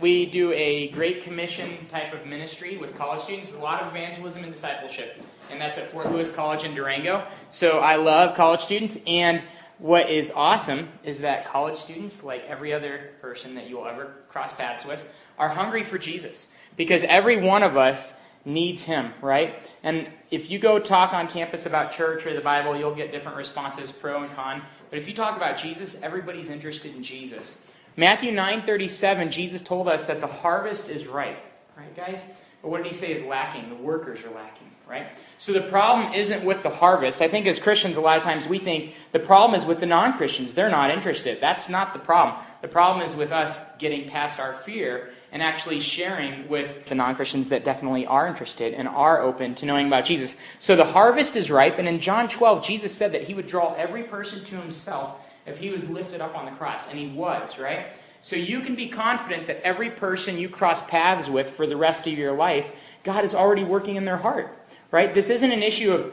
we do a Great Commission type of ministry with college students, a lot of evangelism and discipleship. And that's at Fort Lewis College in Durango. So I love college students. And what is awesome is that college students, like every other person that you'll ever cross paths with, are hungry for Jesus. Because every one of us needs him, right? And if you go talk on campus about church or the Bible, you'll get different responses, pro and con. But if you talk about Jesus, everybody's interested in Jesus. Matthew 9:37, Jesus told us that the harvest is ripe, right guys? But what did he say is lacking? The workers are lacking, right? So the problem isn't with the harvest. I think as Christians a lot of times we think the problem is with the non-Christians. They're not interested. That's not the problem. The problem is with us getting past our fear and actually sharing with the non Christians that definitely are interested and are open to knowing about Jesus. So the harvest is ripe, and in John 12, Jesus said that he would draw every person to himself if he was lifted up on the cross, and he was, right? So you can be confident that every person you cross paths with for the rest of your life, God is already working in their heart, right? This isn't an issue of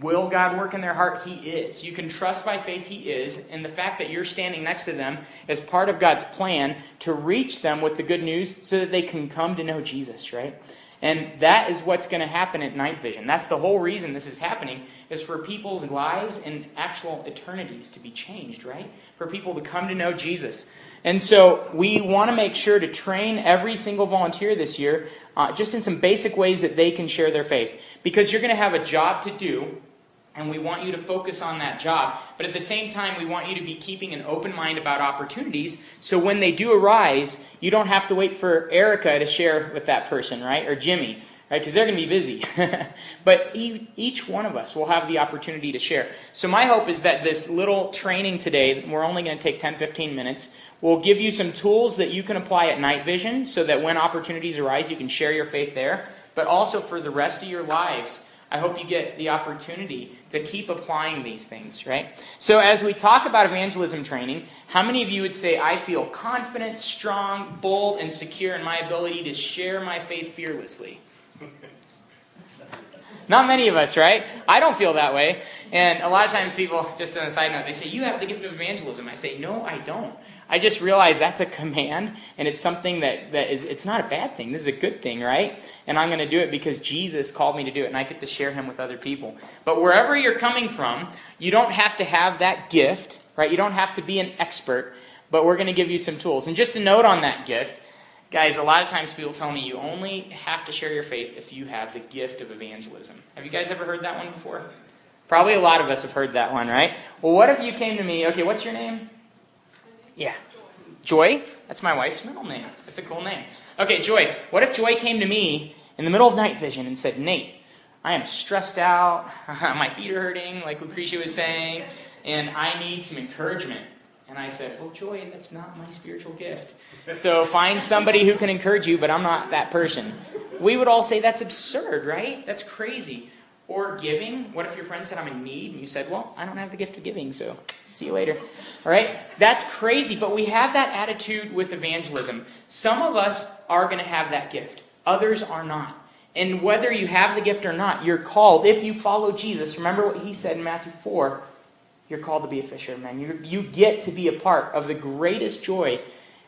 Will God work in their heart? He is. You can trust by faith He is. And the fact that you're standing next to them is part of God's plan to reach them with the good news so that they can come to know Jesus, right? And that is what's going to happen at Night Vision. That's the whole reason this is happening, is for people's lives and actual eternities to be changed, right? For people to come to know Jesus. And so we want to make sure to train every single volunteer this year uh, just in some basic ways that they can share their faith. Because you're going to have a job to do, and we want you to focus on that job. But at the same time, we want you to be keeping an open mind about opportunities. So when they do arise, you don't have to wait for Erica to share with that person, right? Or Jimmy, right? Because they're going to be busy. but each one of us will have the opportunity to share. So my hope is that this little training today, we're only going to take 10, 15 minutes, will give you some tools that you can apply at night vision so that when opportunities arise, you can share your faith there. But also for the rest of your lives, I hope you get the opportunity to keep applying these things, right? So, as we talk about evangelism training, how many of you would say, I feel confident, strong, bold, and secure in my ability to share my faith fearlessly? Not many of us, right? I don't feel that way. And a lot of times people, just on a side note, they say, You have the gift of evangelism. I say, No, I don't. I just realize that's a command, and it's something that, that is, it's not a bad thing. This is a good thing, right? And I'm going to do it because Jesus called me to do it, and I get to share him with other people. But wherever you're coming from, you don't have to have that gift, right? You don't have to be an expert, but we're going to give you some tools. And just a note on that gift, guys, a lot of times people tell me you only have to share your faith if you have the gift of evangelism. Have you guys ever heard that one before? Probably a lot of us have heard that one, right? Well, what if you came to me, okay, what's your name? Yeah. Joy? That's my wife's middle name. That's a cool name. Okay, Joy. What if Joy came to me in the middle of night vision and said, Nate, I am stressed out. my feet are hurting, like Lucretia was saying, and I need some encouragement. And I said, Well, Joy, that's not my spiritual gift. So find somebody who can encourage you, but I'm not that person. We would all say that's absurd, right? That's crazy. Or giving. What if your friend said, I'm in need? And you said, Well, I don't have the gift of giving, so see you later. All right? That's crazy, but we have that attitude with evangelism. Some of us are going to have that gift, others are not. And whether you have the gift or not, you're called, if you follow Jesus, remember what he said in Matthew 4 you're called to be a fisherman. You, you get to be a part of the greatest joy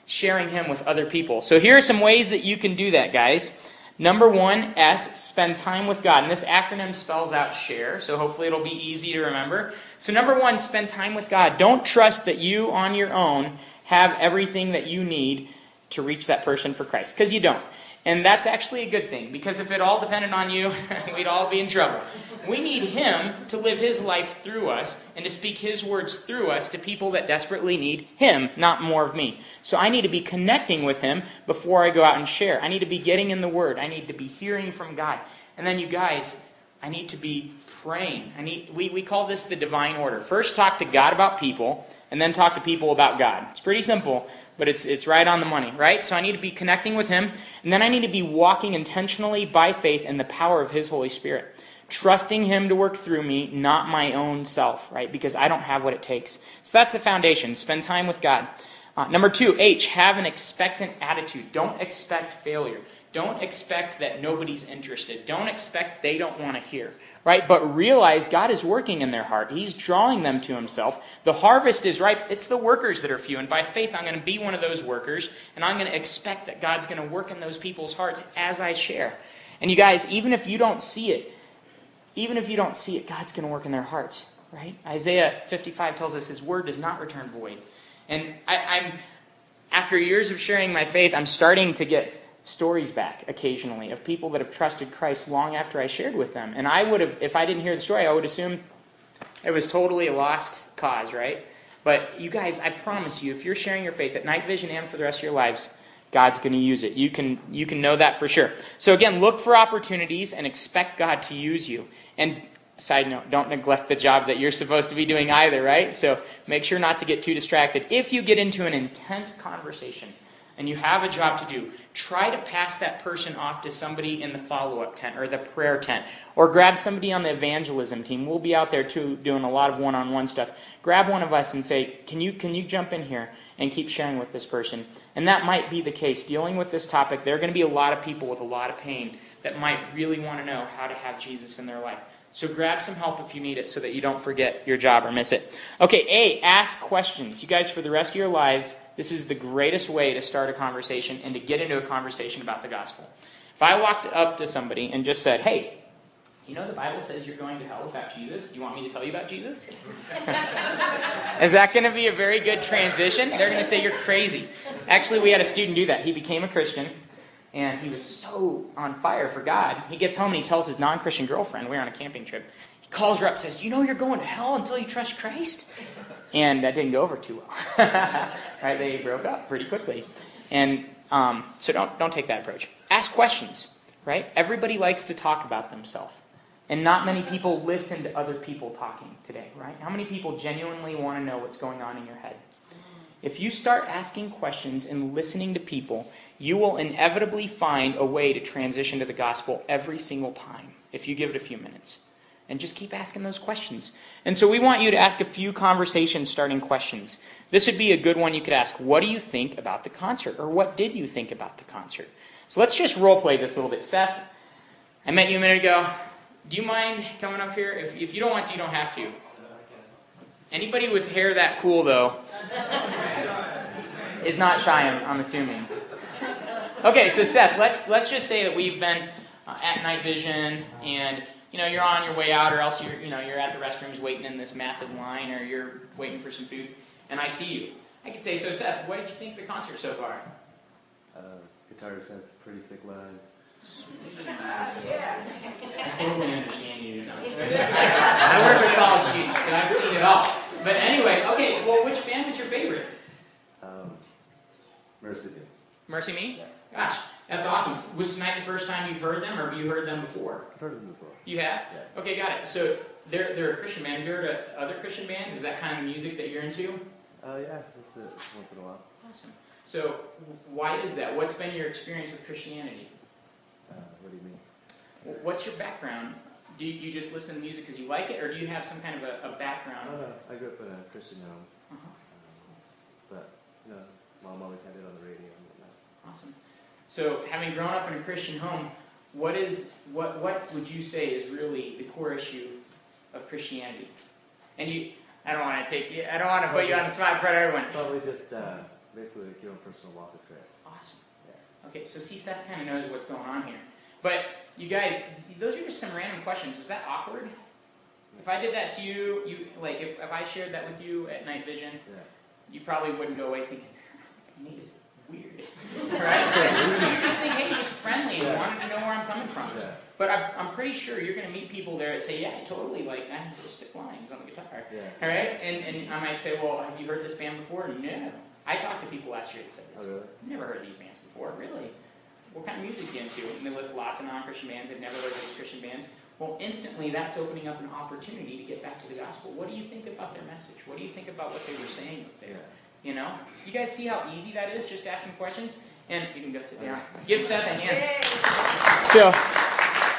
sharing him with other people. So here are some ways that you can do that, guys. Number one, S, spend time with God. And this acronym spells out share, so hopefully it'll be easy to remember. So, number one, spend time with God. Don't trust that you on your own have everything that you need to reach that person for Christ, because you don't. And that's actually a good thing, because if it all depended on you, we'd all be in trouble. We need Him to live His life through us and to speak His words through us to people that desperately need Him, not more of me. So I need to be connecting with Him before I go out and share. I need to be getting in the Word. I need to be hearing from God. And then, you guys, I need to be praying. I need, we, we call this the divine order. First, talk to God about people, and then talk to people about God. It's pretty simple, but it's, it's right on the money, right? So I need to be connecting with Him, and then I need to be walking intentionally by faith in the power of His Holy Spirit. Trusting Him to work through me, not my own self, right? Because I don't have what it takes. So that's the foundation. Spend time with God. Uh, number two, H, have an expectant attitude. Don't expect failure. Don't expect that nobody's interested. Don't expect they don't want to hear. Right? But realize God is working in their heart. He's drawing them to Himself. The harvest is ripe. It's the workers that are few. And by faith, I'm going to be one of those workers, and I'm going to expect that God's going to work in those people's hearts as I share. And you guys, even if you don't see it, even if you don't see it, God's going to work in their hearts, right? Isaiah 55 tells us His word does not return void. And I, I'm, after years of sharing my faith, I'm starting to get stories back occasionally of people that have trusted Christ long after I shared with them. And I would have, if I didn't hear the story, I would assume it was totally a lost cause, right? But you guys, I promise you, if you're sharing your faith at Night Vision and for the rest of your lives, God's going to use it. You can you can know that for sure. So again, look for opportunities and expect God to use you. And side note, don't neglect the job that you're supposed to be doing either, right? So make sure not to get too distracted. If you get into an intense conversation, and you have a job to do, try to pass that person off to somebody in the follow up tent or the prayer tent, or grab somebody on the evangelism team. We'll be out there too doing a lot of one on one stuff. Grab one of us and say, can you, can you jump in here and keep sharing with this person? And that might be the case. Dealing with this topic, there are going to be a lot of people with a lot of pain that might really want to know how to have Jesus in their life. So grab some help if you need it so that you don't forget your job or miss it. Okay, A, ask questions. You guys, for the rest of your lives, this is the greatest way to start a conversation and to get into a conversation about the gospel. If I walked up to somebody and just said, hey, you know the Bible says you're going to hell without Jesus? Do you want me to tell you about Jesus? is that going to be a very good transition? They're going to say you're crazy. Actually, we had a student do that. He became a Christian and he was so on fire for God. He gets home and he tells his non Christian girlfriend, we are on a camping trip, he calls her up says, You know you're going to hell until you trust Christ? And that didn't go over too well. right? They broke up pretty quickly. And um, so don't, don't take that approach. Ask questions, right? Everybody likes to talk about themselves. And not many people listen to other people talking today, right? How many people genuinely want to know what's going on in your head? If you start asking questions and listening to people, you will inevitably find a way to transition to the gospel every single time if you give it a few minutes. And just keep asking those questions. And so we want you to ask a few conversation starting questions. This would be a good one you could ask What do you think about the concert? Or what did you think about the concert? So let's just role play this a little bit. Seth, I met you a minute ago. Do you mind coming up here? If, if you don't want to, you don't have to. Uh, Anybody with hair that cool, though, is not shy, I'm, I'm, assuming. Okay, so Seth, let's, let's just say that we've been uh, at Night Vision and you know, you're on your way out, or else you're, you know, you're at the restrooms waiting in this massive line, or you're waiting for some food, and I see you. I could say, so Seth, what did you think of the concert so far? Uh, guitar sets pretty sick lines. I totally understand you. I work with college students, so I've seen it all. But anyway, okay, well, which band was your favorite? MercyMe. Mercy Me? Gosh, that's awesome. Was tonight the first time you've heard them, or have you heard them before? I've heard them before. You have? Yeah. Okay, got it. So they're, they're a Christian band. Have you heard of other Christian bands? Is that kind of music that you're into? Uh, yeah, listen it once in a while. Awesome. So why is that? What's been your experience with Christianity? Uh, what do you mean? What's your background? Do you, you just listen to music because you like it, or do you have some kind of a, a background? No, I grew up in a Christian home. Uh-huh. Um, but, you know, mom always had it on the radio and whatnot. Awesome. So, having grown up in a Christian home, what is what what would you say is really the core issue of Christianity? And you, I don't want to take you, I don't want to put you on the spot in front of everyone. Probably just uh, basically your own personal walk with Christ. Awesome. Okay, so see, Seth kind of knows what's going on here. But you guys, those are just some random questions. Was that awkward? If I did that to you, you like if, if I shared that with you at Night Vision, Yeah. you probably wouldn't go away thinking, Nate is weird. right? you just think, hey, he's friendly and wanted to know where I'm coming from. Yeah. But I'm, I'm pretty sure you're going to meet people there that say, yeah, totally, like, I have those sick lines on the guitar. Yeah. All right? And, and I might say, well, have you heard this band before? No. I talked to people last year that said this. Oh, really? Never heard these bands before, really. What kind of music are you into? And they list lots of non-Christian bands. They've never heard of these Christian bands. Well, instantly, that's opening up an opportunity to get back to the gospel. What do you think about their message? What do you think about what they were saying up there? Yeah. You know? You guys see how easy that is, just asking questions? And you can go sit down. Give Seth a hand. So,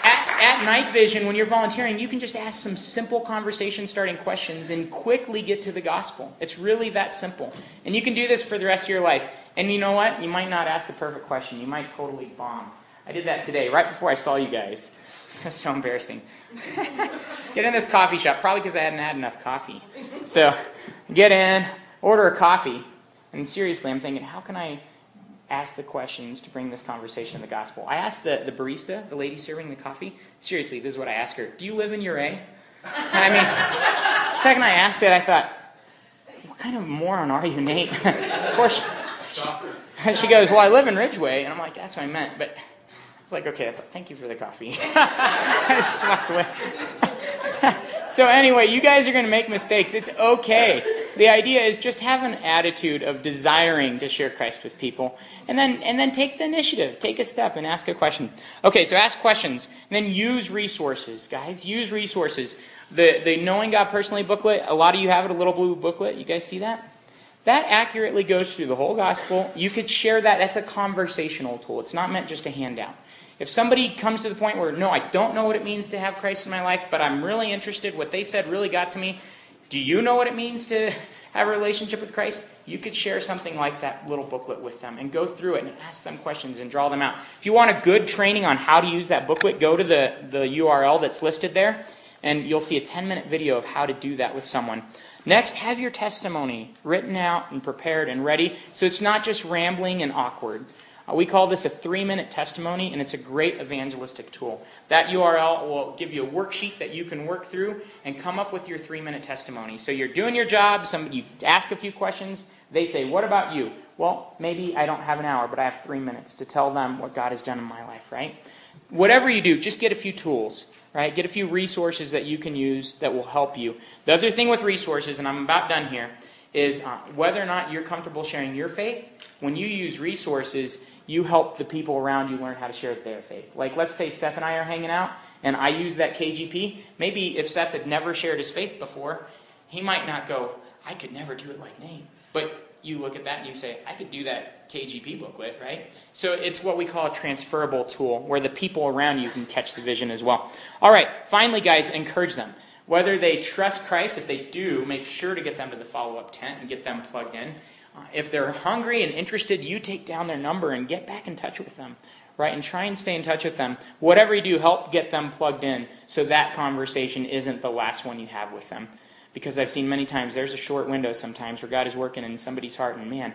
at, at Night Vision, when you're volunteering, you can just ask some simple conversation starting questions and quickly get to the gospel. It's really that simple. And you can do this for the rest of your life. And you know what? You might not ask a perfect question, you might totally bomb. I did that today, right before I saw you guys. It was so embarrassing. get in this coffee shop, probably because I hadn't had enough coffee. So, get in, order a coffee, and seriously, I'm thinking, how can I ask the questions to bring this conversation to the gospel? I asked the, the barista, the lady serving the coffee, seriously, this is what I asked her Do you live in Ouray? I mean, second I asked it, I thought, what kind of moron are you, Nate? of course, she goes, Well, I live in Ridgway. And I'm like, That's what I meant. But I was like, Okay, that's, thank you for the coffee. I just walked away. So, anyway, you guys are going to make mistakes. It's okay. The idea is just have an attitude of desiring to share Christ with people. And then, and then take the initiative. Take a step and ask a question. Okay, so ask questions. And then use resources, guys. Use resources. The, the Knowing God Personally booklet, a lot of you have it, a little blue booklet. You guys see that? That accurately goes through the whole gospel. You could share that. That's a conversational tool. It's not meant just a handout. If somebody comes to the point where, no, I don't know what it means to have Christ in my life, but I'm really interested, what they said really got to me. Do you know what it means to have a relationship with Christ? You could share something like that little booklet with them and go through it and ask them questions and draw them out. If you want a good training on how to use that booklet, go to the, the URL that's listed there, and you'll see a 10 minute video of how to do that with someone. Next, have your testimony written out and prepared and ready so it's not just rambling and awkward. Uh, we call this a three minute testimony, and it's a great evangelistic tool. That URL will give you a worksheet that you can work through and come up with your three minute testimony. So you're doing your job, somebody you ask a few questions, they say, What about you? Well, maybe I don't have an hour, but I have three minutes to tell them what God has done in my life, right? Whatever you do, just get a few tools right? Get a few resources that you can use that will help you. The other thing with resources, and I'm about done here, is uh, whether or not you're comfortable sharing your faith. When you use resources, you help the people around you learn how to share their faith. Like, let's say Seth and I are hanging out, and I use that KGP. Maybe if Seth had never shared his faith before, he might not go, I could never do it like Nate. But you look at that and you say, I could do that KGP booklet, right? So it's what we call a transferable tool where the people around you can catch the vision as well. All right, finally, guys, encourage them. Whether they trust Christ, if they do, make sure to get them to the follow up tent and get them plugged in. Uh, if they're hungry and interested, you take down their number and get back in touch with them, right? And try and stay in touch with them. Whatever you do, help get them plugged in so that conversation isn't the last one you have with them because I've seen many times there's a short window sometimes where God is working in somebody's heart, and man,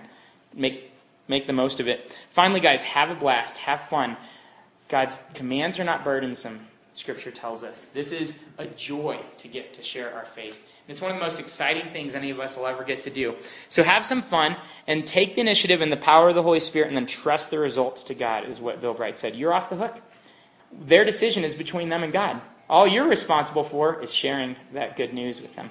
make make the most of it. Finally, guys, have a blast, have fun. God's commands are not burdensome. Scripture tells us this is a joy to get to share our faith. It's one of the most exciting things any of us will ever get to do. So have some fun and take the initiative and the power of the Holy Spirit and then trust the results to God, is what Bill Bright said. You're off the hook. Their decision is between them and God. All you're responsible for is sharing that good news with them.